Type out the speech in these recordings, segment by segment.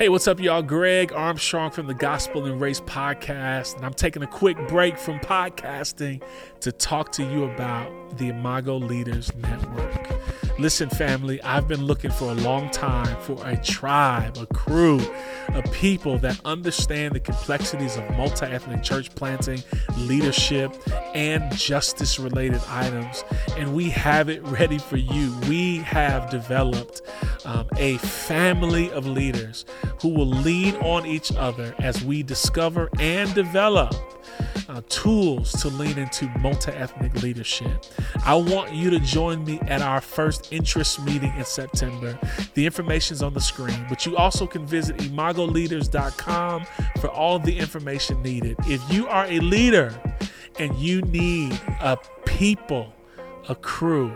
Hey, what's up, y'all? Greg Armstrong from the Gospel and Race podcast, and I'm taking a quick break from podcasting to talk to you about the Imago Leaders Network. Listen, family, I've been looking for a long time for a tribe, a crew, a people that understand the complexities of multi ethnic church planting, leadership, and justice related items. And we have it ready for you. We have developed um, a family of leaders who will lean on each other as we discover and develop uh, tools to lean into multi ethnic leadership. I want you to join me at our first interest meeting in September. The information is on the screen, but you also can visit imagoleaders.com for all the information needed. If you are a leader and you need a people, a crew,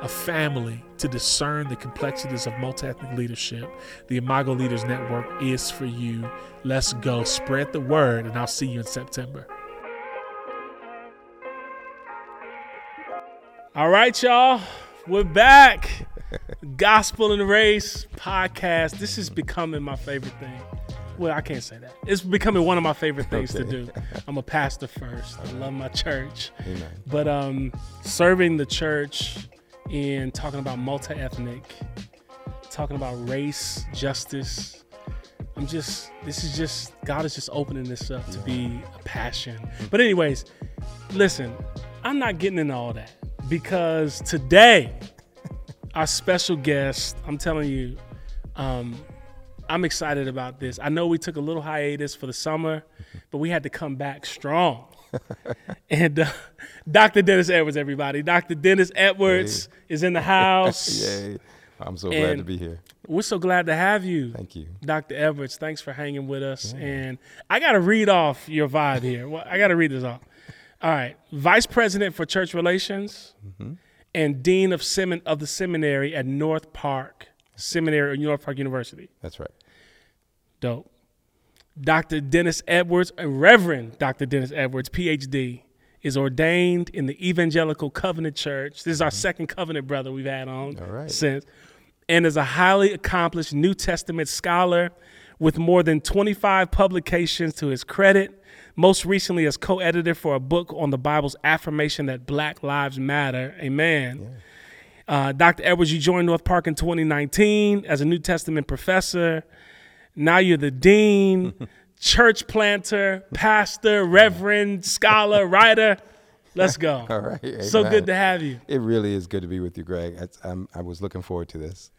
a family to discern the complexities of multi ethnic leadership, the Imago Leaders Network is for you. Let's go. Spread the word, and I'll see you in September. All right, y'all. We're back. Gospel and Race podcast. This is becoming my favorite thing. Well, I can't say that. It's becoming one of my favorite things okay. to do. I'm a pastor first. I love my church. Amen. But um, serving the church and talking about multi-ethnic, talking about race, justice. I'm just this is just God is just opening this up to be a passion. But anyways, listen, I'm not getting into all that because today our special guest, I'm telling you, um, I'm excited about this. I know we took a little hiatus for the summer, but we had to come back strong. and uh, Dr. Dennis Edwards, everybody. Dr. Dennis Edwards is in the house. Yay. I'm so glad to be here. We're so glad to have you. Thank you. Dr. Edwards, thanks for hanging with us. Yeah. And I got to read off your vibe here. Well, I got to read this off. All right. Vice President for Church Relations mm-hmm. and Dean of, Semin- of the Seminary at North Park Seminary, of North Park University. That's right. Dope. Dr. Dennis Edwards, Reverend Dr. Dennis Edwards, PhD, is ordained in the Evangelical Covenant Church. This is our mm-hmm. second covenant brother we've had on right. since, and is a highly accomplished New Testament scholar with more than 25 publications to his credit. Most recently, as co editor for a book on the Bible's affirmation that Black Lives Matter. Amen. Yeah. Uh, Dr. Edwards, you joined North Park in 2019 as a New Testament professor. Now you're the dean, church planter, pastor, reverend, scholar, writer. Let's go. All right. Amen. So good to have you. It really is good to be with you, Greg. I was looking forward to this.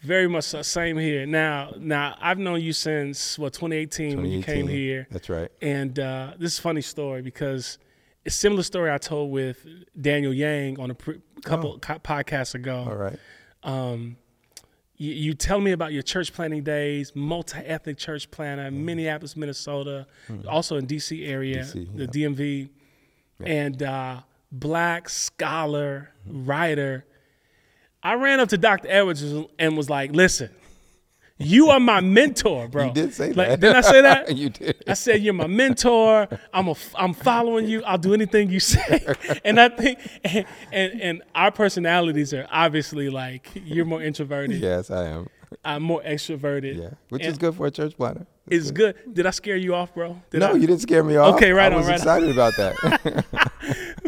Very much so. Same here. Now, now I've known you since what 2018, 2018 when you came here. That's right. And uh, this is a funny story because it's a similar story I told with Daniel Yang on a pre- couple oh. podcasts ago. All right. Um, you, you tell me about your church planting days, multi-ethnic church planter, mm. Minneapolis, Minnesota, mm. also in DC area, DC, the yeah. DMV, yeah. and uh, black scholar, mm. writer. I ran up to Dr. Edwards and was like, "Listen, you are my mentor, bro. You did say like, that. Didn't I say that? you did. I said you're my mentor. I'm a, I'm following you. I'll do anything you say. and I think, and, and, and our personalities are obviously like you're more introverted. Yes, I am. I'm more extroverted. Yeah, which and is good for a church planter. It's good. good. Did I scare you off, bro? Did no, I? you didn't scare me off. Okay, right I was right excited on. about that.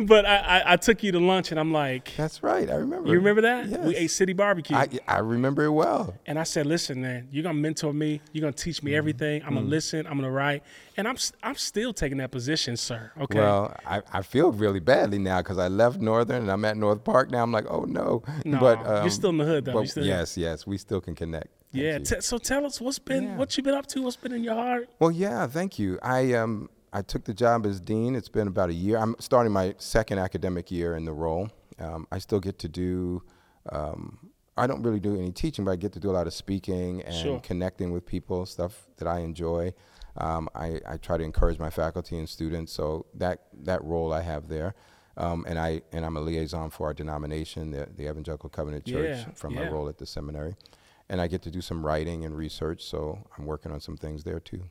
but I, I, I, took you to lunch, and I'm like, "That's right, I remember." You remember that? Yes. We ate City Barbecue. I, I remember it well. And I said, "Listen, man, you're gonna mentor me. You're gonna teach me mm-hmm. everything. I'm gonna mm-hmm. listen. I'm gonna write." And I'm I'm still taking that position, sir. Okay. Well, I, I feel really badly now because I left Northern and I'm at North Park now. I'm like, oh no. No, but um, you're still in the hood though. yes, yes, we still can connect. Yeah. T- so tell us what's been yeah. what you've been up to. What's been in your heart? Well, yeah. Thank you. I um I took the job as dean. It's been about a year. I'm starting my second academic year in the role. Um, I still get to do. Um, I don't really do any teaching, but I get to do a lot of speaking and sure. connecting with people, stuff that I enjoy. Um, I, I, try to encourage my faculty and students, so that that role I have there. Um, and I and I'm a liaison for our denomination, the, the Evangelical Covenant Church, yeah, from yeah. my role at the seminary and I get to do some writing and research. So I'm working on some things there too.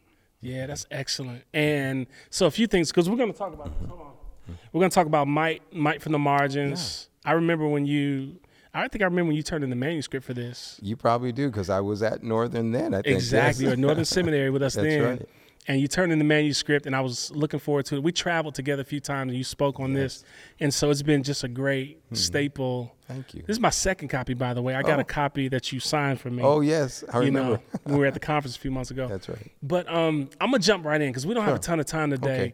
Yeah, that's excellent. And so a few things because we're going to talk about this. Hold on. We're going to talk about Might, Might from the margins. Yeah. I remember when you, I think I remember when you turned in the manuscript for this. You probably do because I was at Northern then. I think Exactly, yes. or Northern Seminary with us That's then. right. And you turned in the manuscript, and I was looking forward to it. We traveled together a few times, and you spoke on this, and so it's been just a great staple. Thank you. This is my second copy, by the way. I got Oh. a copy that you signed for me. Oh yes, I you remember. know, when we were at the conference a few months ago. That's right. But um, I'm gonna jump right in because we don't have a ton of time today. Okay.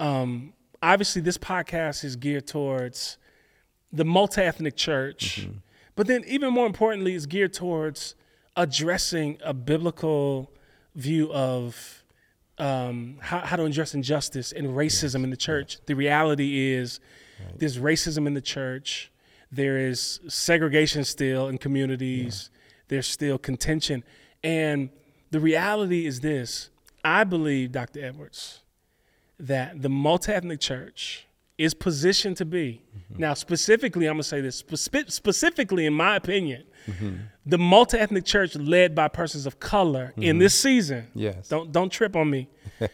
Um, obviously, this podcast is geared towards the multi-ethnic church, Mm-hmm. but then even more importantly, it's geared towards addressing a biblical view of um, how, how to address injustice and racism in the church. The reality is there's racism in the church. There is segregation still in communities. There's still contention. And the reality is this I believe, Dr. Edwards, that the multi ethnic church is positioned to be. Mm-hmm. Now, specifically, I'm going to say this spe- specifically, in my opinion, mm-hmm. the multi ethnic church led by persons of color in this mm-hmm. season. Yes. Don't, don't trip on me.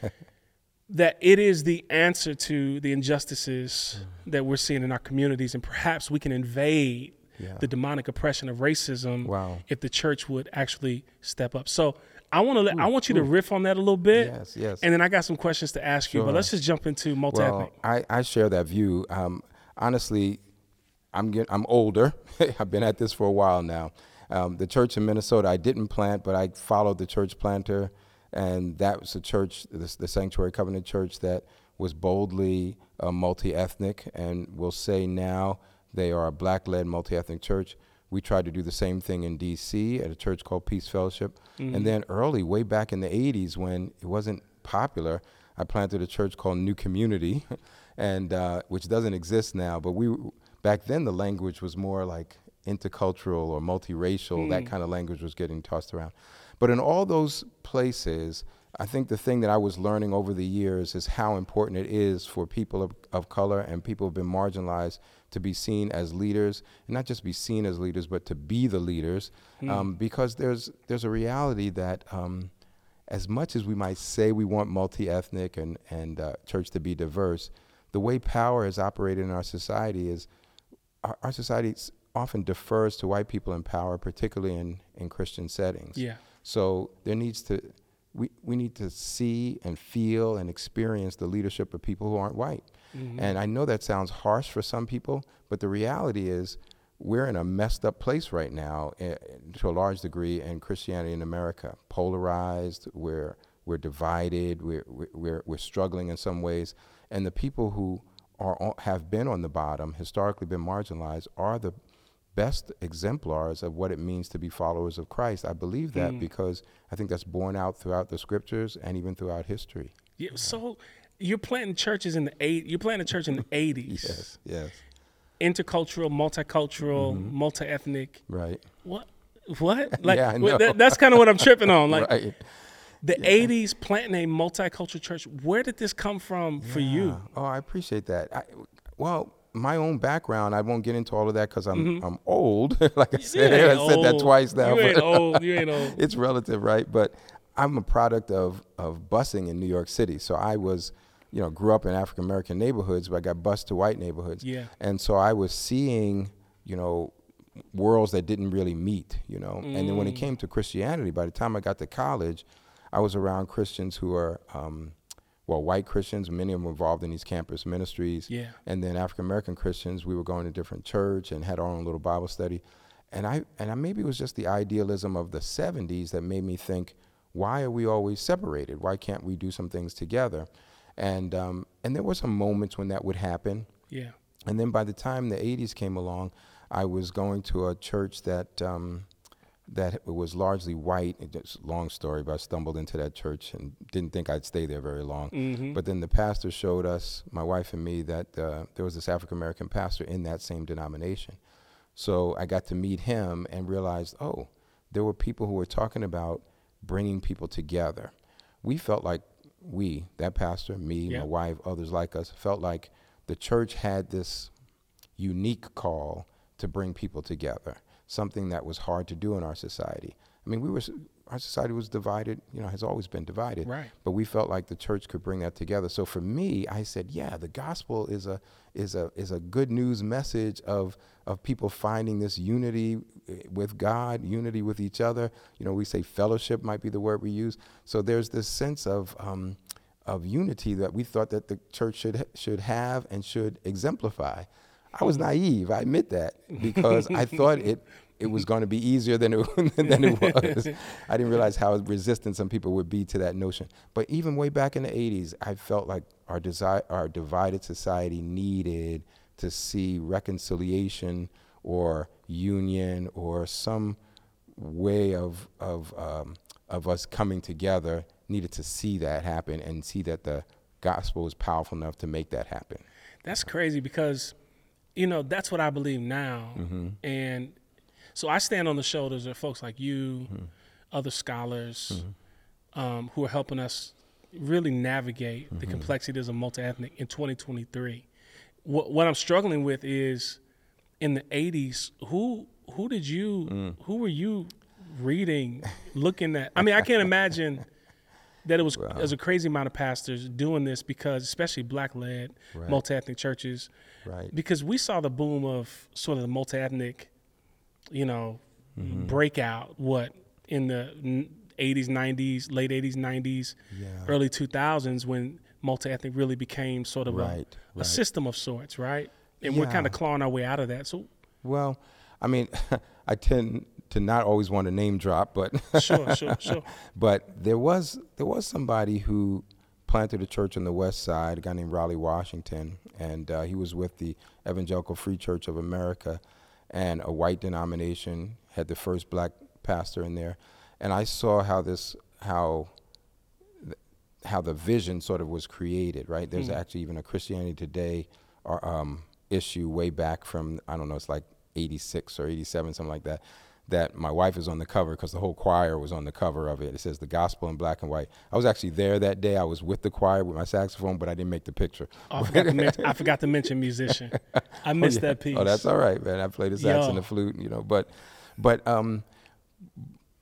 that it is the answer to the injustices mm. that we're seeing in our communities, and perhaps we can invade Yeah. the demonic oppression of racism Wow. if the church would actually step up. So I want to let I want you to riff on that a little bit. Yes, yes. And then I got some questions to ask you, but let's just jump into multi-ethnic. Well, I, I share that view. Um, honestly, I'm getting, I'm older. I've been at this for a while now. Um, the church in Minnesota, I didn't plant, but I followed the church planter, and that was a church, the, the Sanctuary Covenant Church, that was boldly uh, multi-ethnic, and will say now they are a black-led multi-ethnic church. We tried to do the same thing in D.C. at a church called Peace Fellowship, and then early, way back in the '80s, when it wasn't popular, I planted a church called New Community, and uh, which doesn't exist now. But we back then the language was more like intercultural or multiracial. That kind of language was getting tossed around. But in all those places, I think the thing that I was learning over the years is how important it is for people of, of color and people who've been marginalized to be seen as leaders, and not just be seen as leaders, but to be the leaders, um, because there's there's a reality that. Um, as much as we might say we want multi-ethnic and and uh, church to be diverse, the way power is operated in our society is our, our society often defers to white people in power, particularly in in Christian settings. Yeah. So there needs to we we need to see and feel and experience the leadership of people who aren't white. And I know that sounds harsh for some people, but the reality is we're in a messed up place right now eh, to a large degree in Christianity in America. Polarized, we're we're divided, we're we're we're, we're struggling in some ways, and the people who are have been on the bottom, historically been marginalized, are the best exemplars of what it means to be followers of Christ. I believe that mm. because I think that's borne out throughout the scriptures and even throughout history. Yeah, so you're planting churches in the eight. You're planting a church in the '80s. Yes, yes, Intercultural, multicultural, mm-hmm. multi-ethnic. right, What? What? Like Yeah, I know. that- that's kind of what I'm tripping on. Like right. the '80s, planting a multicultural church. Where did this come from for you? Oh, I appreciate that. I, well, my own background, I won't get into all of that because I'm I'm old. like I said, I said that twice now. You ain't old. You ain't old. it's relative, right? But I'm a product of of busing in New York City. So I was, you know, grew up in African American neighborhoods, but I got bused to white neighborhoods. Yeah. And so I was seeing, you know, worlds that didn't really meet, you know. And then when it Mm. came to Christianity, by the time I got to college, I was around Christians who are, um, well, white Christians. Many of them involved in these campus ministries. Yeah. And then African American Christians, we were going to different church and had our own little Bible study. And I and I, maybe it was just the idealism of the 70s that made me think, why are we always separated? Why can't we do some things together? And um, and there were some moments when that would happen. Yeah. And then by the time the 80s came along, I was going to a church that um, that was largely white. It's a long story, but I stumbled into that church and didn't think I'd stay there very long. Mm-hmm. But then the pastor showed us, my wife and me, that uh, there was this African American pastor in that same denomination. So I got to meet him and realized, oh, there were people who were talking about bringing people together. We felt like we, that pastor, me, Yeah. my wife, others like us, felt like the church had this unique call to bring people together, something that was hard to do in our society. I mean, we were our society was divided. You know, has always been divided. Right. But we felt like the church could bring that together. So for me, I said, yeah, the gospel is a is a is a good news message of of people finding this unity eh, with God, unity with each other. You know, we say fellowship might be the word we use. So there's this sense of um, of unity that we thought that the church should should have and should exemplify. I was naive, I admit that, because I thought it it was going to be easier than it than it was. I didn't realize how resistant some people would be to that notion. But even way back in the '80s, I felt like our desire, our divided society needed to see reconciliation or union or some way of of um, of us coming together. Needed to see that happen and see that the gospel was powerful enough to make that happen. That's crazy because, you know, that's what I believe now. Mm-hmm. And so I stand on the shoulders of folks like you, Mm-hmm. other scholars um, who are helping us really navigate Mm-hmm. the complexities of multi ethnic in 2023. What, what I'm struggling with is in the 80s, who who did you Mm. who were you reading, looking at? I mean, I can't imagine that it was as a crazy amount of pastors doing this because especially black led Right. multi ethnic churches Right. because we saw the boom of sort of the multi-ethnic, you know, Mm-hmm. breakout. What in the '80s, '90s, late '80s, '90s, Yeah. early 2000s, when multi-ethnic really became sort of a, Right, a right. system of sorts, right? And we're kind of clawing our way out of that. So Well, I mean, I tend to not always want to name drop, but sure, sure, sure. but there was there was somebody who planted a church on the west side, a guy named Raleigh Washington, and uh, he was with the Evangelical Free Church of America, and a white denomination had the first black pastor in there, and I saw how this how th- how the vision sort of was created. Right, there's actually even a Christianity Today or, um, issue way back from I don't know, it's like 86 or 87, something like that. That my wife is on the cover because the whole choir was on the cover of it. It says the gospel in black and white. I was actually there that day. I was with the choir with my saxophone, but I didn't make the picture. Oh, I, forgot to mention, I forgot to mention musician. I missed that piece. Oh, that's all right, man. I played the sax Yo. and the flute, you know. But, but, um,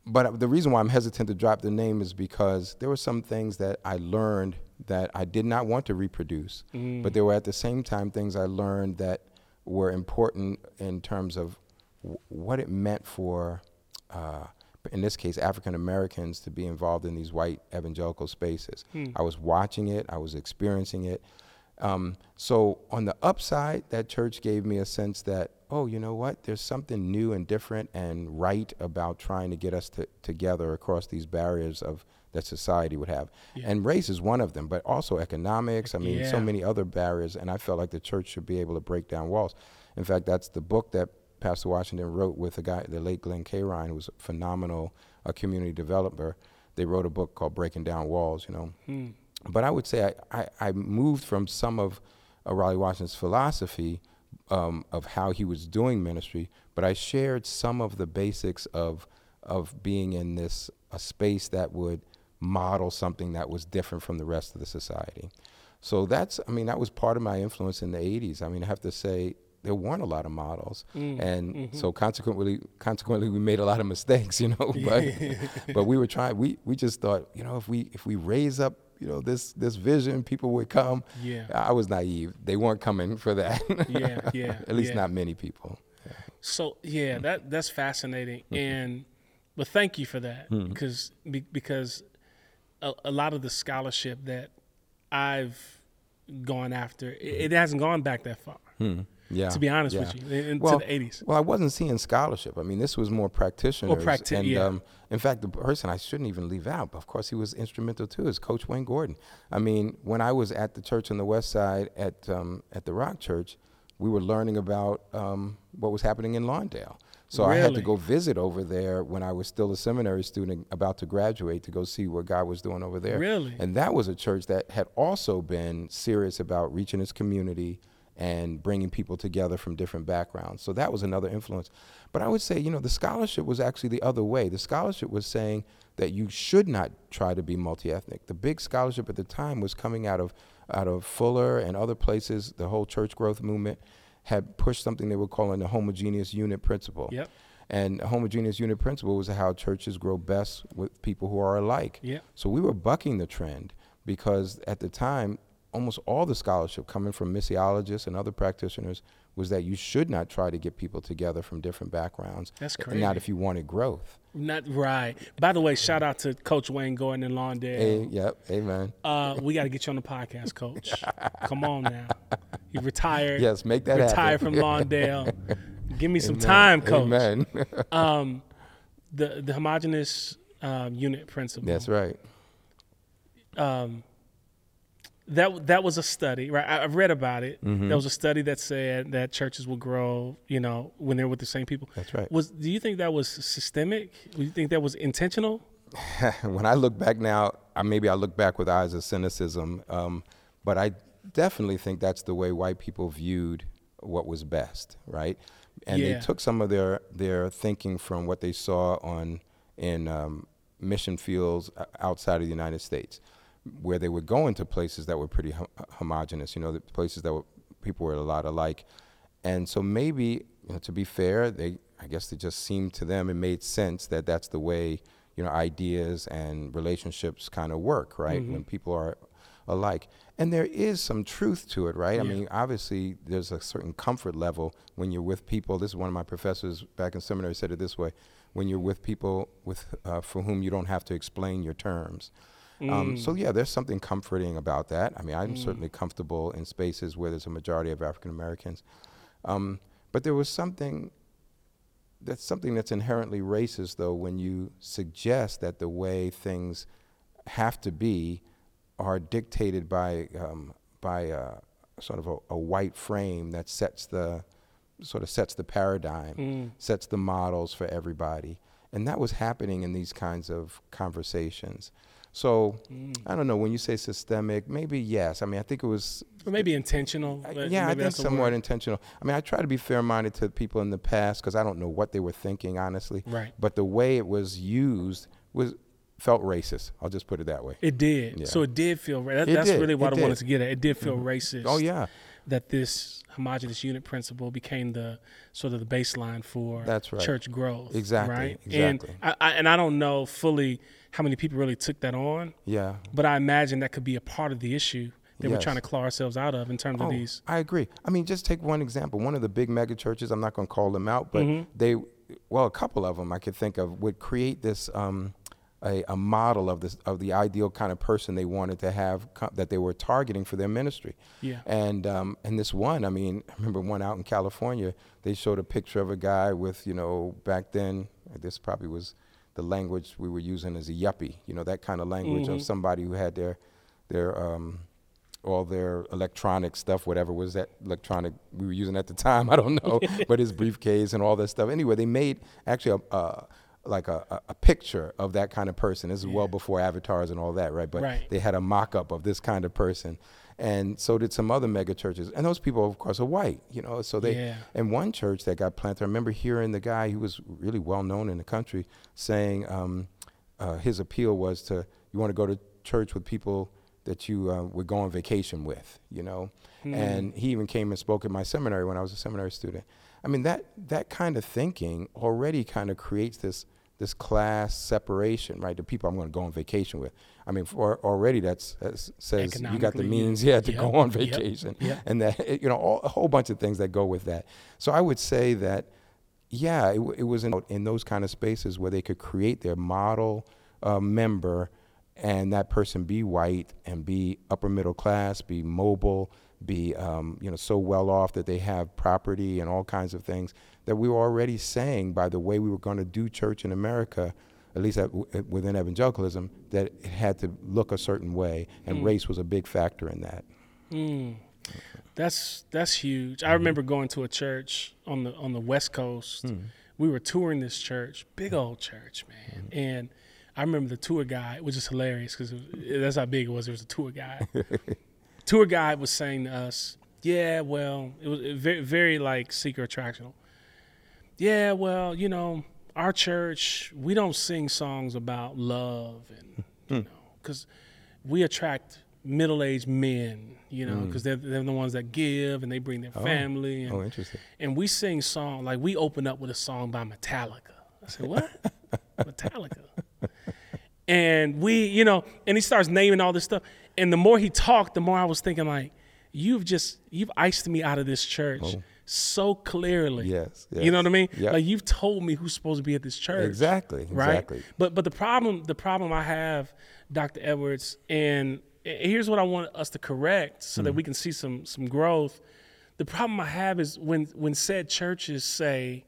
but the reason why I'm hesitant to drop the name is because there were some things that I learned that I did not want to reproduce, Mm. but there were at the same time things I learned that were important in terms of w- what it meant for, uh, in this case, African Americans to be involved in these white evangelical spaces. I was watching it, I was experiencing it. Um, so on the upside, that church gave me a sense that, oh, you know what? There's something new and different and right about trying to get us to, together across these barriers of that society would have. And race is one of them, but also economics. I mean, so many other barriers. And I felt like the church should be able to break down walls. In fact, that's the book that Pastor Washington wrote with the guy, the late Glen Kehrein, who was a phenomenal uh, community developer. They wrote a book called Breaking Down Walls, you know. But I would say I, I, I moved from some of uh, Raleigh Washington's philosophy um, of how he was doing ministry, but I shared some of the basics of of being in this a space that would model something that was different from the rest of the society. So that's I mean that was part of my influence in the 80s. I mean I have to say there weren't a lot of models, mm, and mm-hmm. so consequently, consequently, we made a lot of mistakes, you know. But but we were trying. We we just thought, you know, if we if we raise up, you know, this this vision, people would come. Yeah. I was naive. They weren't coming for that. Yeah, yeah, At least yeah. not many people. So yeah, mm. that that's fascinating, mm-hmm. and but thank you for that mm-hmm. because be, because a, a lot of the scholarship that I've gone after, it, it hasn't gone back that far. Hmm. Yeah. To be honest yeah. with you, in- into well, the 80s. Well, I wasn't seeing scholarship. I mean, this was more practitioners. practi- and, yeah. um, in fact, the person I shouldn't even leave out, but of course, he was instrumental too, is Coach Wayne Gordon. I mean, when I was at the church on the west side at um, at the Rock Church, we were learning about um, what was happening in Lawndale. So I had to go visit over there when I was still a seminary student about to graduate to go see what God was doing over there. Really? And that was a church that had also been serious about reaching its community and bringing people together from different backgrounds. So that was another influence. But I would say, you know, the scholarship was actually the other way. The scholarship was saying that you should not try to be multi-ethnic. The big scholarship at the time was coming out of out of Fuller and other places. The whole church growth movement had pushed something they were calling the homogeneous unit principle. Yep. And homogeneous unit principle was how churches grow best with people who are alike. Yeah. So we were bucking the trend because at the time, almost all the scholarship coming from missiologists and other practitioners was that you should not try to get people together from different backgrounds. That's and crazy. Not if you wanted growth. Not right. By the way, shout out to Coach Wayne Gordon in Lawndale. Hey, yep, amen. Uh, we got to get you on the podcast, Coach. Come on now. You retired. Yes, make that retired happen. from Lawndale. Give me some Amen. time, Coach. Amen. Um, the the homogenous um, unit principle. That's right. um, that that was a study, right? I, I've read about it. Mm-hmm. There was a study that said that churches will grow, you know, when they're with the same people. That's right. Was do you think that was systemic? Do you think that was intentional? when I look back now, I, maybe I look back with eyes of cynicism, um, but I definitely think that's the way white people viewed what was best, right? And Yeah. they took some of their their thinking from what they saw on in um, mission fields outside of the United States, where they would go into places that were pretty hom- homogenous, you know, the places that were people were a lot alike, and so maybe you know, to be fair, they I guess it just seemed to them it made sense that that's the way you know ideas and relationships kind of work, right? Mm-hmm. When people are alike, and there is some truth to it, right? I mean, obviously there's a certain comfort level when you're with people. This is one of my professors back in seminary said it this way: when you're with people with uh, for whom you don't have to explain your terms. Um, so yeah, there's something comforting about that. I mean, I'm certainly comfortable in spaces where there's a majority of African Americans, um, but there was something that's something that's inherently racist, though, when you suggest that the way things have to be are dictated by um, by uh, sort of a, a white frame that sets the sort of sets the paradigm, sets the models for everybody, and that was happening in these kinds of conversations. So mm. I don't know when you say systemic, maybe yes. I mean, I think it was Or maybe intentional. I- yeah, I think somewhat word. intentional. I mean, I try to be fair-minded to people in the past because I don't know what they were thinking, honestly. Right. But the way it was used was felt racist. I'll just put it that way. It did. Yeah. So it did feel. That, It that's did. really what It I wanted to get at. It did feel mm-hmm. racist. Oh yeah, That this homogenous unit principle became the sort of the baseline for That's right. church growth. Exactly, Right. exactly. And I, I and I don't know fully how many people really took that on, yeah. but I imagine that could be a part of the issue that we're trying to claw ourselves out of in terms of Oh, these. I agree. I mean, just take one example. One of the big mega churches, I'm not going to call them out, but Mm-hmm. they, well, a couple of them I could think of would create this, um, a, a model of this of the ideal kind of person they wanted to have co- that they were targeting for their ministry. Yeah. And um, and this one, I mean, I remember one out in California. They showed a picture of a guy with, you know, back then, this probably was the language we were using as a yuppie, you know, that kind of language Mm-hmm. of somebody who had their their um, all their electronic stuff, whatever was that electronic we were using at the time, I don't know, but his briefcase and all that stuff. Anyway, they made actually a, a like a, a- picture of that kind of person. This is well before avatars and all that, right? But Right. they had a mock-up of this kind of person, and so did some other mega churches. And those people, of course, are white, you know. So they Yeah. and one church that got planted. I remember hearing the guy who was really well known in the country saying um, uh, his appeal was to you want to go to church with people that you uh, would go on vacation with, you know. And he even came and spoke at my seminary when I was a seminary student. I mean that that kind of thinking already kind of creates this this class separation, right? The people I'm going to go on vacation with. I mean, for already that's, that's says you got the means, yeah. to go on vacation, yep. and that you know all, a whole bunch of things that go with that. So I would say that yeah, it, it was in, in those kind of spaces where they could create their model uh, member and that person be white and be upper middle class, be mobile, be um, you know so well off that they have property and all kinds of things that we were already saying by the way we were going to do church in America, at least at, within evangelicalism, that it had to look a certain way, and race was a big factor in that. That's that's huge. Mm-hmm. I remember going to a church on the on the West Coast. Hmm. We were touring this church, big old church, man. Mm-hmm. And I remember the tour guide, which is hilarious because that's how big it was. There was a tour guide. tour guide was saying to us, "Yeah, well, it was very very like seeker attractional. Yeah, well, you know, our church we don't sing songs about love and Hmm. you know because we attract middle-aged men, you know, Mm. because they're they're the ones that give and they bring their family and Oh, interesting. and we sing song like we open up with a song by Metallica. I said, "What? Metallica?" And we, you know, and he starts naming all this stuff. And the more he talked, the more I was thinking like, "You've just you've iced me out of this church so clearly." Oh. Yes, You know what I mean? Yep. Like you've told me who's supposed to be at this church Exactly. right? Exactly. But but the problem the problem I have, Dr. Edwards, and here's what I want us to correct so that mm. we can see some some growth. The problem I have is when when said churches say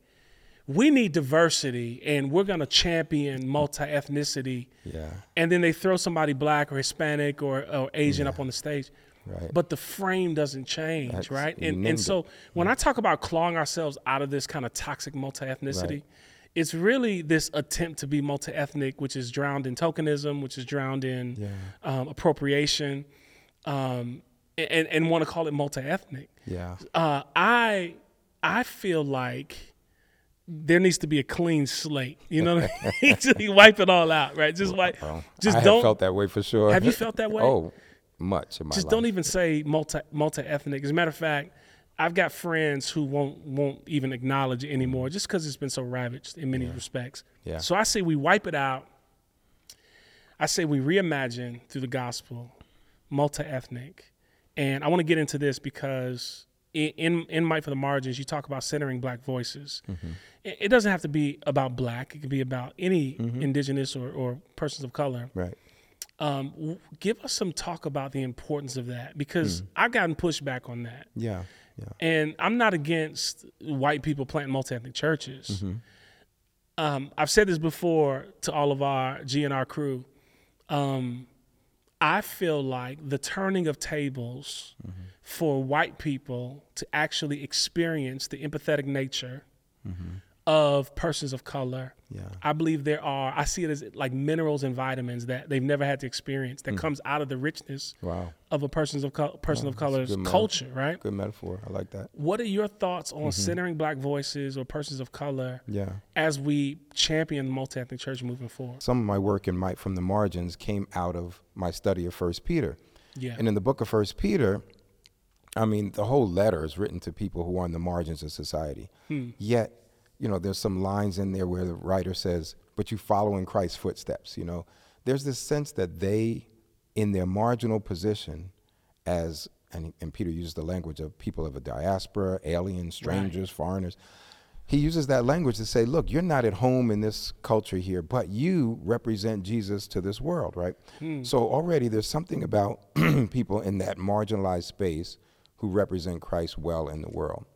we need diversity and we're going to champion multi ethnicity, Yeah. and then they throw somebody black or Hispanic or, or Asian up on the stage. Right. But the frame doesn't change, That's- right? And and it. so when I talk about clawing ourselves out of this kind of toxic multi ethnicity, Right. it's really this attempt to be multi ethnic, which is drowned in tokenism, which is drowned in Yeah. um, appropriation, um, and and want to call it multi ethnic. Yeah. Uh, I I feel like there needs to be a clean slate. You know what I mean? Just wipe it all out, right? Just wipe. Just I don't felt that way for sure. Have you felt that way? oh, much in my just life. don't even say multi multi ethnic. As a matter of fact, I've got friends who won't won't even acknowledge it anymore, just because it's been so ravaged in many respects. Yeah. So I say we wipe it out. I say we reimagine through the gospel, multi ethnic, and I want to get into this because in, in in Might for the Margins, you talk about centering Black voices. Mm-hmm. It, it doesn't have to be about Black; it could be about any mm-hmm. Indigenous or, or persons of color Right. Um, w- give us some talk about the importance of that because I've gotten pushback on that. Yeah. Yeah. And I'm not against white people planting multi ethnic churches. Um, I've said this before to all of our GNR crew. Um, I feel like the turning of tables for white people to actually experience the empathetic nature of persons of color. Yeah. I believe there are, I see it as like minerals and vitamins that they've never had to experience that mm. comes out of the richness Wow. of a person's of col- person of a color's good metaphor. culture, right? Good metaphor. I like that. What are your thoughts on mm-hmm. centering black voices or persons of color Yeah. as we champion the multi-ethnic church moving forward? Some of my work in Might from the Margins came out of my study of First Peter. Yeah. And in the book of First Peter, I mean, the whole letter is written to people who are on the margins of society. Hmm. Yet, you know, there's some lines in there where the writer says, "But you follow in Christ's footsteps." You know, there's this sense that they, in their marginal position, as and, and Peter uses the language of people of a diaspora, aliens, strangers, foreigners. He uses that language to say, look, you're not at home in this culture here, but you represent Jesus to this world, right? Hmm. So already there's something about people in that marginalized space who represent Christ well in the world.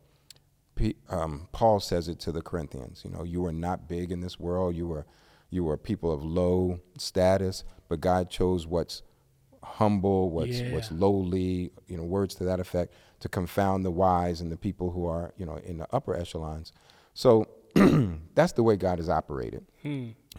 Um, Paul says it to the Corinthians. You know, you were not big in this world. You were, you were people of low status, but God chose what's humble, what's Yeah. what's lowly. You know, words to that effect to confound the wise and the people who are, you know, in the upper echelons. So that's the way God has operated.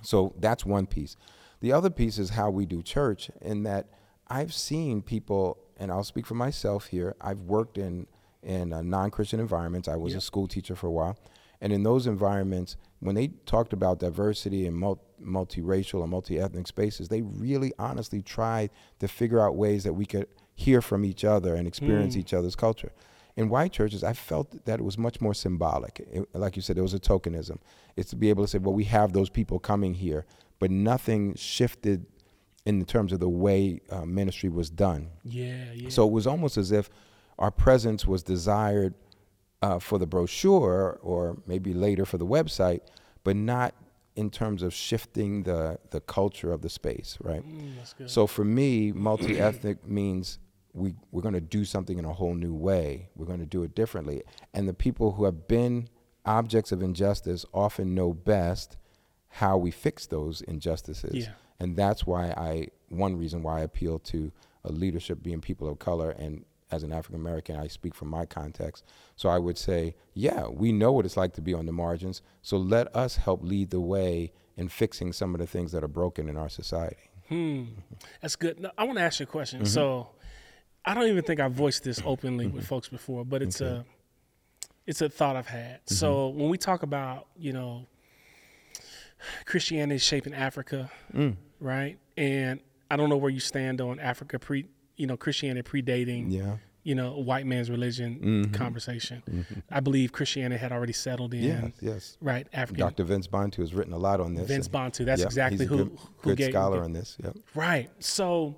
So that's one piece. The other piece is how we do church, in that I've seen people, and I'll speak for myself here. I've worked in in uh, non-Christian environments. I was a school teacher for a while, and in those environments, when they talked about diversity and mul- multiracial or multi-ethnic spaces, they really honestly tried to figure out ways that we could hear from each other and experience each other's culture. In white churches, I felt that it was much more symbolic. It- like you said, it was a tokenism. It's to be able to say, well, we have those people coming here, but nothing shifted in terms of the way uh, ministry was done. Yeah, yeah. So it was almost as if our presence was desired uh, for the brochure or maybe later for the website, but not in terms of shifting the, the culture of the space, right? Mm. So for me, multi ethnic means we, we're going to do something in a whole new way. We're going to do it differently. And the people who have been objects of injustice often know best how we fix those injustices. Yeah. And that's why I, one reason why I appeal to a leadership being people of color. And as an African American, I speak from my context. So I would say, yeah, we know what it's like to be on the margins. So let us help lead the way in fixing some of the things that are broken in our society. Hmm. That's good. Now, I want to ask you a question. Mm-hmm. So, I don't even think I voiced this openly with folks before, but it's a it's a thought I've had. Mm-hmm. So when we talk about you know Christianity shaping Africa, Mm. right? And I don't know where you stand on Africa pre you know Christianity predating Yeah. you know white man's religion mm-hmm. conversation. Mm-hmm. I believe Christianity had already settled in. Yes. Yes. Right, African. Dr. Vince Bantu has written a lot on this. Vince Bantu. That's Yep, exactly who good, who good gave scholar on this. Yep. Right. So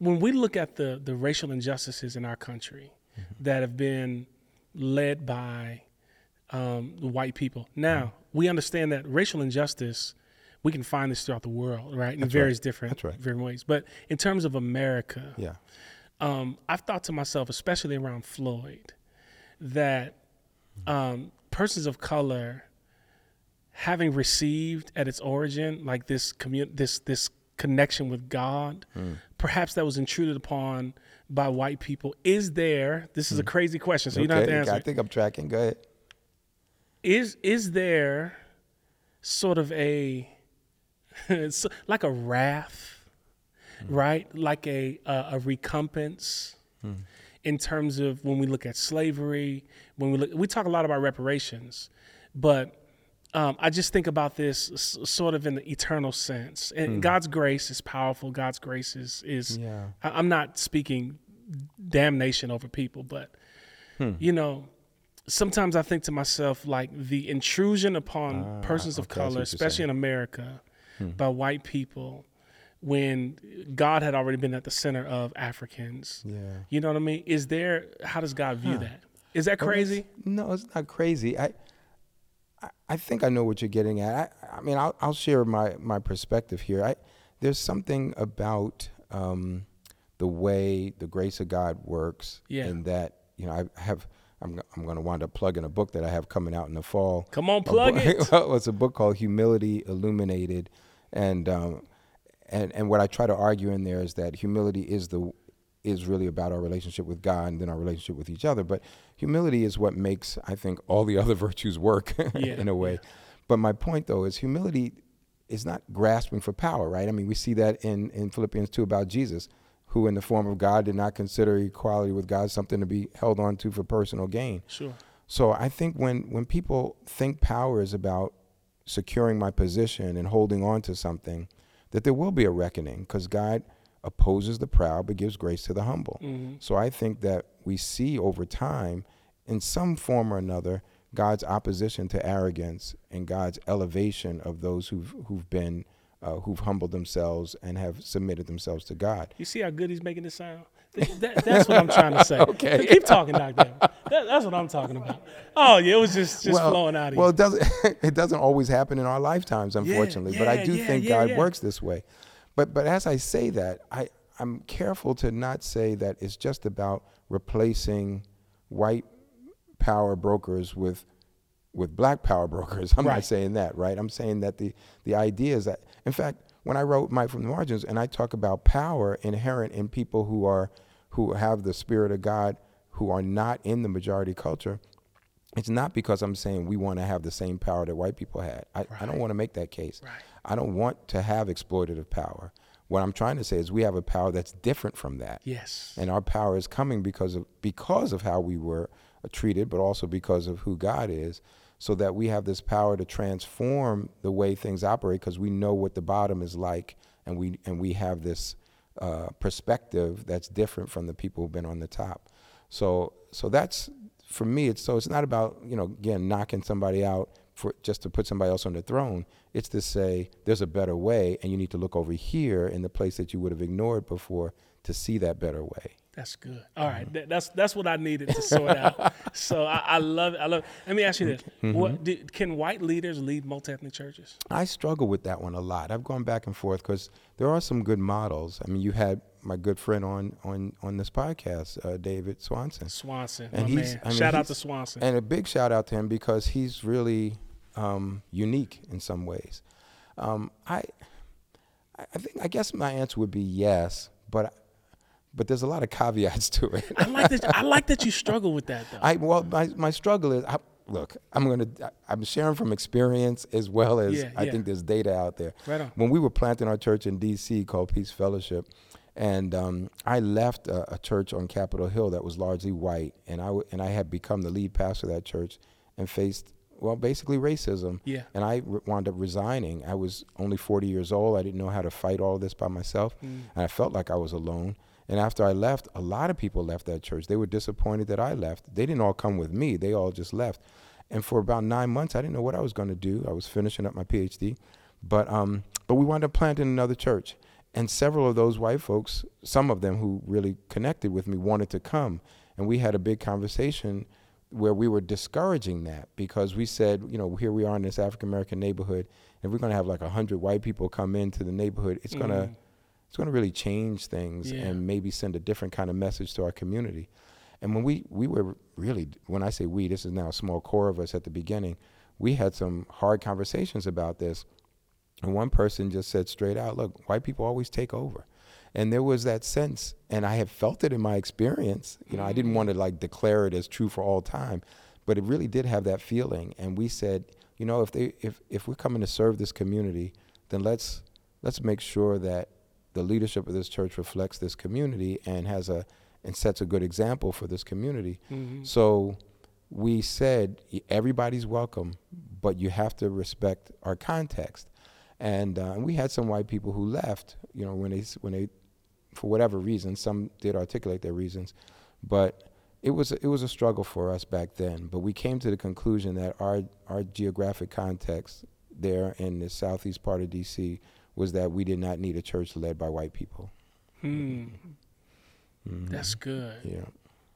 when we look at the the racial injustices in our country mm-hmm. that have been led by um, white people, now we understand that racial injustice. We can find this throughout the world, right? In That's various right. different, right. different ways. But in terms of America, Yeah. um, I've thought to myself, especially around Floyd, that um, persons of color, having received at its origin like this commun- this this connection with God, perhaps that was intruded upon by white people. Is there? This is a crazy question, so you don't have to answer. I think I'm tracking. Go ahead. Is is there sort of a it's like a wrath, right? Like a a, a recompense in terms of when we look at slavery. When we look, we talk a lot about reparations, but um, I just think about this s- sort of in the eternal sense. And God's grace is powerful. God's grace is is. Yeah. I, I'm not speaking damnation over people, but you know, sometimes I think to myself like the intrusion upon persons of Ah, okay, color, especially in America, by white people, when God had already been at the center of Africans. Yeah. You know what I mean? Is there? How does God view that? Is that crazy? it's- No, it's not crazy. I, I, I think I know what you're getting at. I, I mean, I'll, I'll share my, my perspective here. I, there's something about um, the way the grace of God works, Yeah. in that you know I have. I'm, I'm going to wind up plugging a book that I have coming out in the fall. Come on, plug book- it. it's a book called Humility Illuminated, and um, and and what I try to argue in there is that humility is the is really about our relationship with God and then our relationship with each other. But humility is what makes I think all the other virtues work Yeah, in a way. But my point though is humility is not grasping for power, right? I mean, we see that in in Philippians two about Jesus. Who, in the form of God, did not consider equality with God something to be held on to for personal gain. Sure. So I think when when people think power is about securing my position and holding on to something, that there will be a reckoning because God opposes the proud but gives grace to the humble. Mm-hmm. So I think that we see over time, in some form or another, God's opposition to arrogance and God's elevation of those who've who've been uh, who've humbled themselves and have submitted themselves to God. You see how good he's making this sound? Th- that- that's what I'm trying to say. Okay. Keep talking, Doctor. That, that's what I'm talking about. Oh yeah, it was just just flowing out of well, you. it doesn't it doesn't always happen in our lifetimes, unfortunately. but I do yeah, think yeah, God yeah. works this way. But but as I say that, I I'm careful to not say that it's just about replacing white power brokers with with black power brokers. I'm Right. not saying that, right? I'm saying that the the idea is that in fact, when I wrote Might from the Margins and I talk about power inherent in people who are who have the spirit of God who are not in the majority culture, it's not because I'm saying we want to have the same power that white people had. I, I don't want to make that case. Right. I don't want to have exploitative power. What I'm trying to say is we have a power that's different from that. Yes. And our power is coming because of because of how we were treated, but also because of who God is, so that we have this power to transform the way things operate because we know what the bottom is like, and we and we have this uh, perspective that's different from the people who've been on the top. So so that's for me. It's so it's not about you know again knocking somebody out for just to put somebody else on the throne. It's to say there's a better way, and you need to look over here in the place that you would have ignored before to see that better way. That's good. All right, That- that's that's what I needed to sort out. So I, I love it. I love. It. Let me ask you this: Mm-hmm. What do, can white leaders lead multi-ethnic churches? I struggle with that one a lot. I've gone back and forth because there are some good models. I mean, you had my good friend on on on this podcast, uh, David Swanson, Swanson, And my man. I mean, Shout out to Swanson. and a big shout out to him because he's really um, unique in some ways. Um, I I think I guess my answer would be yes, but but there's a lot of caveats to it. I like that. I like that you struggle with that though. I well, my my struggle is I, look. I'm gonna. I'm sharing from experience as well as Yeah, I yeah. think there's data out there. Right on. When we were planting our church in D.C. called Peace Fellowship, and um, I left a, a church on Capitol Hill that was largely white, and I w- and I had become the lead pastor of that church, and faced well basically racism. Yeah. And I re- wound up resigning. I was only 40 years old. I didn't know how to fight all this by myself, Mm. and I felt like I was alone. And after I left, a lot of people left that church. They were disappointed that I left. They didn't all come with me. They all just left. And for about nine months, I didn't know what I was going to do. I was finishing up my PhD, but um, but we wound up planting another church. And several of those white folks, some of them who really connected with me, wanted to come. And we had a big conversation where we were discouraging that because we said, you know, here we are in this African American neighborhood, and we're going to have like a hundred white people come into the neighborhood. It's going to it's going to really change things Yeah. and maybe send a different kind of message to our community. And when we we were really when I say we, this is now a small core of us at the beginning. We had some hard conversations about this. And one person just said straight out, look, white people always take over. And there was that sense, and I have felt it in my experience. You know, I didn't mm. want to like declare it as true for all time, but it really did have that feeling. And we said, you know, if they if if we're coming to serve this community, then let's let's make sure that the leadership of this church reflects this community and has a and sets a good example for this community. So we said everybody's welcome, but you have to respect our context. And, uh, we had some white people who left, you know, when they when they, for whatever reason, some did articulate their reasons, but it was it was a struggle for us back then. But we came to the conclusion that our our geographic context there in the southeast part of D.C. was that we did not need a church led by white people. Hmm. That's good Yeah.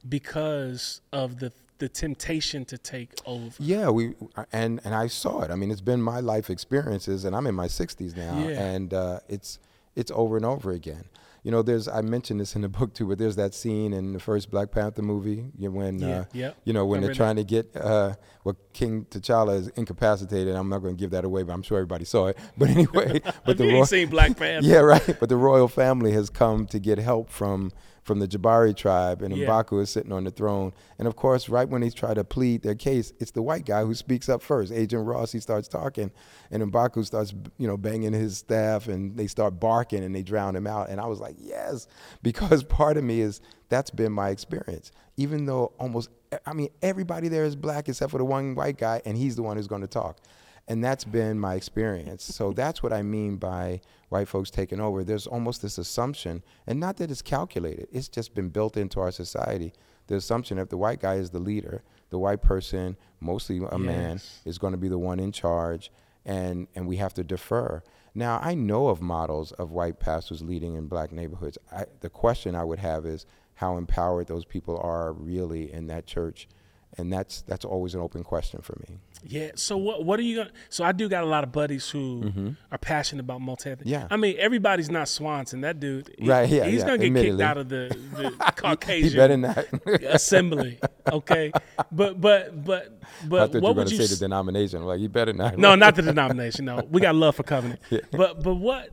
because of the the temptation to take over. Yeah, we and and I saw it. I mean, it's been my life experiences, and I'm in my 60s now, Yeah. and uh, it's it's over and over again. You know, there's I mentioned this in the book too, but there's that scene in the first Black Panther movie you know, when Yeah, uh, you know when I they're trying to get uh, well King T'Challa is incapacitated. I'm not going to give that away, but I'm sure everybody saw it. But anyway, but If you ro- ain't seen Black Panther, yeah, right. But the royal family has come to get help from from the Jabari tribe, and Yeah. M'Baku is sitting on the throne. And of course, right when they try to plead their case, it's the white guy who speaks up first. Agent Ross, he starts talking, and M'Baku starts, you know, banging his staff, and they start barking, and they drown him out. And I was like, yes, because part of me is that's been my experience. Even though almost, I mean, everybody there is black except for the one white guy, and he's the one who's going to talk. And that's been my experience. So that's what I mean by white folks taking over. There's almost this assumption, and not that it's calculated, it's just been built into our society. The assumption if the white guy is the leader, the white person, mostly a man, is going to be the one in charge, and, and we have to defer. Now, I know of models of white pastors leading in black neighborhoods. I, the question I would have is how empowered those people are really in that church. And that's, that's always an open question for me. Yeah. So what what are you gonna? So I do got a lot of buddies who are passionate about multi. Mm-hmm. Yeah. I mean, everybody's not Swanson. That dude. he- Right, yeah, He's yeah, gonna get kicked out of the, the He Caucasian better not. assembly. Okay. But but but but thought you would to you? say s- the denomination. Like, you better not. no, not the denomination. No, we got love for covenant. But but what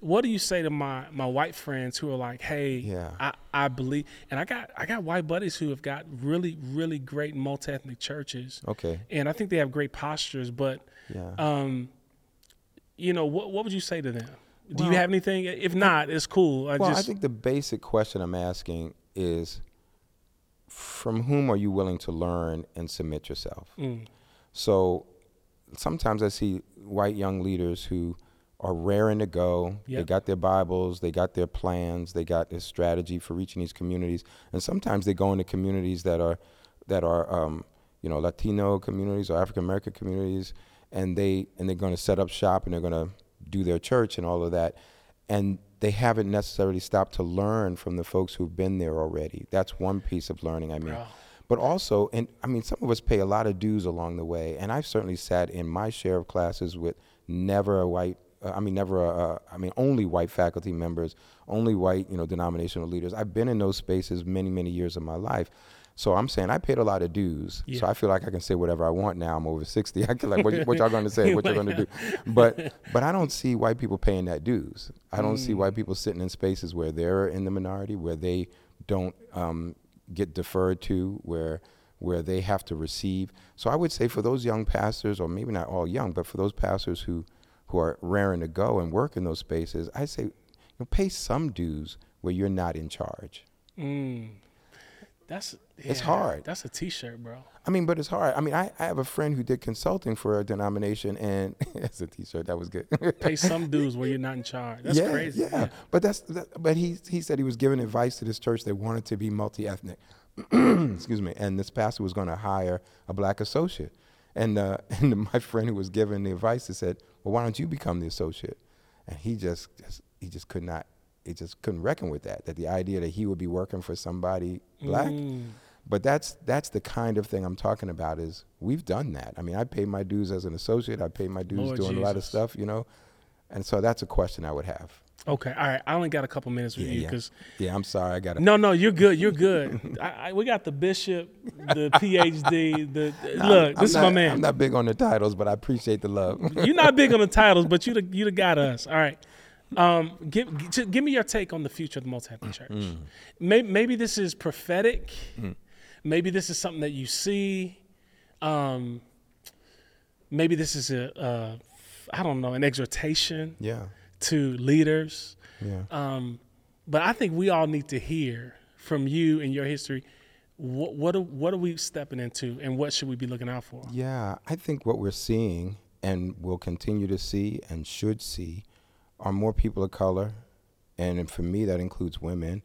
what do you say to my my white friends who are like, hey, Yeah. I, I believe, and I got I got white buddies who have got really really great multi ethnic churches. Okay. and I think they have great postures. But Yeah. um, you know, what what would you say to them? Do you have anything? If not, it's cool. I well, just I think the basic question I'm asking is from whom are you willing to learn and submit yourself? Mm. So sometimes I see white young leaders who are raring to go. They got their Bibles, they got their plans, they got their strategy for reaching these communities, and sometimes they go into communities that are that are um, you know Latino communities or African American communities, and they and they're going to set up shop and they're going to do their church and all of that, and they haven't necessarily stopped to learn from the folks who've been there already. That's one piece of learning. I mean but also and i mean some of us pay a lot of dues along the way and i've certainly sat in my share of classes with never a white uh, i mean never uh, i mean only white faculty members only white you know denominational leaders. I've been in those spaces many many years of my life. So i'm saying i paid a lot of dues. So i feel like i can say whatever i want now. I'm over 60 i can like what, what y'all going to say? What you're going to do but but i don't see white people paying that dues. I don't see white people sitting in spaces where they're in the minority where they don't um, get deferred to where where they have to receive. So I would say for those young pastors, or maybe not all young, but for those pastors who who are raring to go and work in those spaces, I say you know, pay some dues where you're not in charge. Mm. That's It's hard. That's a T-shirt, bro. I mean, but it's hard. I mean, I, I have a friend who did consulting for a denomination, and it's a T-shirt. That was good. Pay some dues where you're not in charge. That's yeah, crazy. Yeah, but that's that, but he he said he was giving advice to this church that wanted to be multi-ethnic. Excuse me. And this pastor was going to hire a black associate, and uh, and my friend who was giving the advice he said, "Well, why don't you become the associate?" And he just, just he just could not. He just couldn't reckon with that. That the idea that he would be working for somebody black. Mm. But that's that's the kind of thing I'm talking about. Is we've done that. I mean, I paid my dues as an associate. I paid my dues Lord doing a lot of stuff, you know. And so that's a question I would have. Okay, all right. I only got a couple minutes with Yeah, you because Yeah, I'm sorry. I got to. no, no, you're good. You're good. I, I, we got the bishop, the PhD. The look, this is my man. I'm not big on the titles, but I appreciate the love. You're not big on the titles, but you the, you the got us. All right. Um, give give me your take on the future of the multi-ethnic church. Maybe, maybe this is prophetic. Maybe this is something that you see. Um, maybe this is a, a I don't know an exhortation yeah, to leaders. yeah. Um, but I think we all need to hear from you and your history. What what are, what are we stepping into, and what should we be looking out for? Yeah, I think what we're seeing and will continue to see and should see are more people of color, and for me that includes women,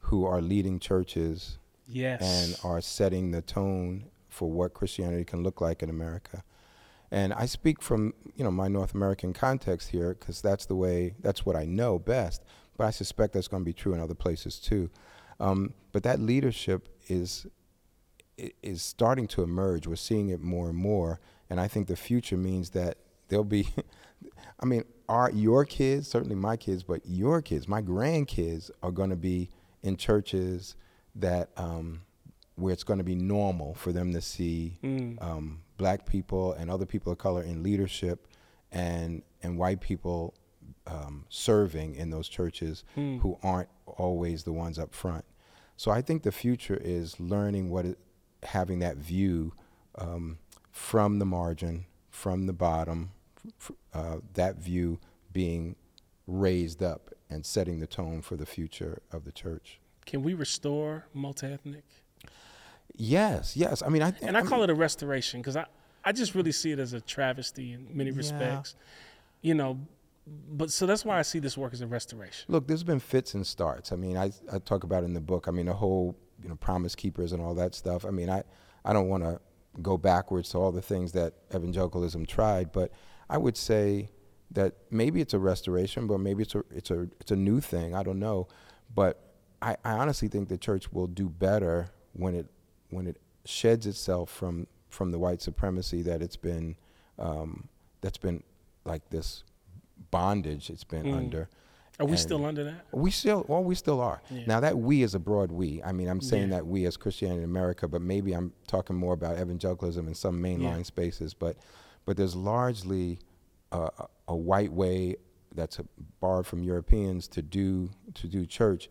who are leading churches Yes. and are setting the tone for what Christianity can look like in America. And I speak from you know my North American context here because that's the way that's what I know best. But I suspect that's going to be true in other places too. Um, but that leadership is is starting to emerge. We're seeing it more and more, and I think the future means that there'll be. I mean, are your kids certainly my kids, but your kids, my grandkids, are going to be in churches that um, where it's going to be normal for them to see Mm. um, black people and other people of color in leadership, and and white people um, serving in those churches Mm. who aren't always the ones up front. So I think the future is learning what it, having that view um, from the margin, from the bottom, f- uh, that view being raised up and setting the tone for the future of the church. Can we restore multi-ethnic? Yes, yes. I mean, I And I call it a restoration because I, I just really see it as a travesty in many Yeah. respects. You know, but so that's why I see this work as a restoration. Look, there's been fits and starts. I mean, I, I talk about it in the book. I mean, the whole, you know, promise keepers and all that stuff. I mean, I, I don't want to go backwards to all the things that evangelicalism tried, but I would say that maybe it's a restoration, but maybe it's a, it's a, it's a new thing. I don't know. But I, I honestly think the church will do better when it, when it sheds itself from, from the white supremacy that it's been, um, that's been like this bondage it's been Mm. under. Are we And- still under that? We still, well, we still are. Yeah. Now that we is a broad we. I mean, I'm saying Yeah. that we as Christianity in America, but maybe I'm talking more about evangelicalism in some mainline Yeah. spaces. But, but there's largely a, a- white way that's a, borrowed from Europeans to do to do church,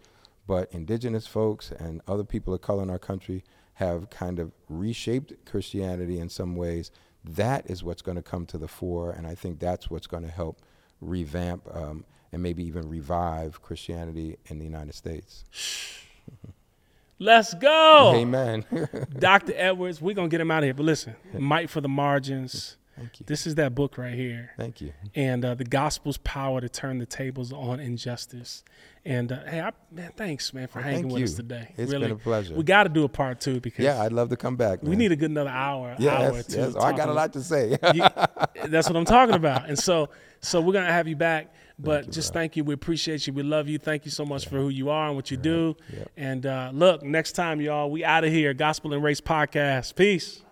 but indigenous folks and other people of color in our country have kind of reshaped Christianity in some ways. That is what's going to come to the fore, and I think that's what's going to help revamp um, and maybe even revive Christianity in the United States. Let's go. Amen. Dr. Edwards, we're going to get him out of here. But listen, Might from the Margins. Thank you. This is that book right here. Thank you. and uh, the gospel's power to turn the tables on injustice. And uh, hey, I, man, thanks, man, for Well, hanging with you. us today. It's really, been a pleasure. we got to do a part two because Yeah, I'd love to come back. we need a good another hour. hour Yes, yes. Oh, I got a lot to say. you, that's what I'm talking about. And so, so we're gonna have you back. But you, just thank you. We appreciate you. We love you. Thank you so much for who you are and what you do. Yep. And uh, look, next time, y'all, we out of here. Gospel and Race podcast. Peace.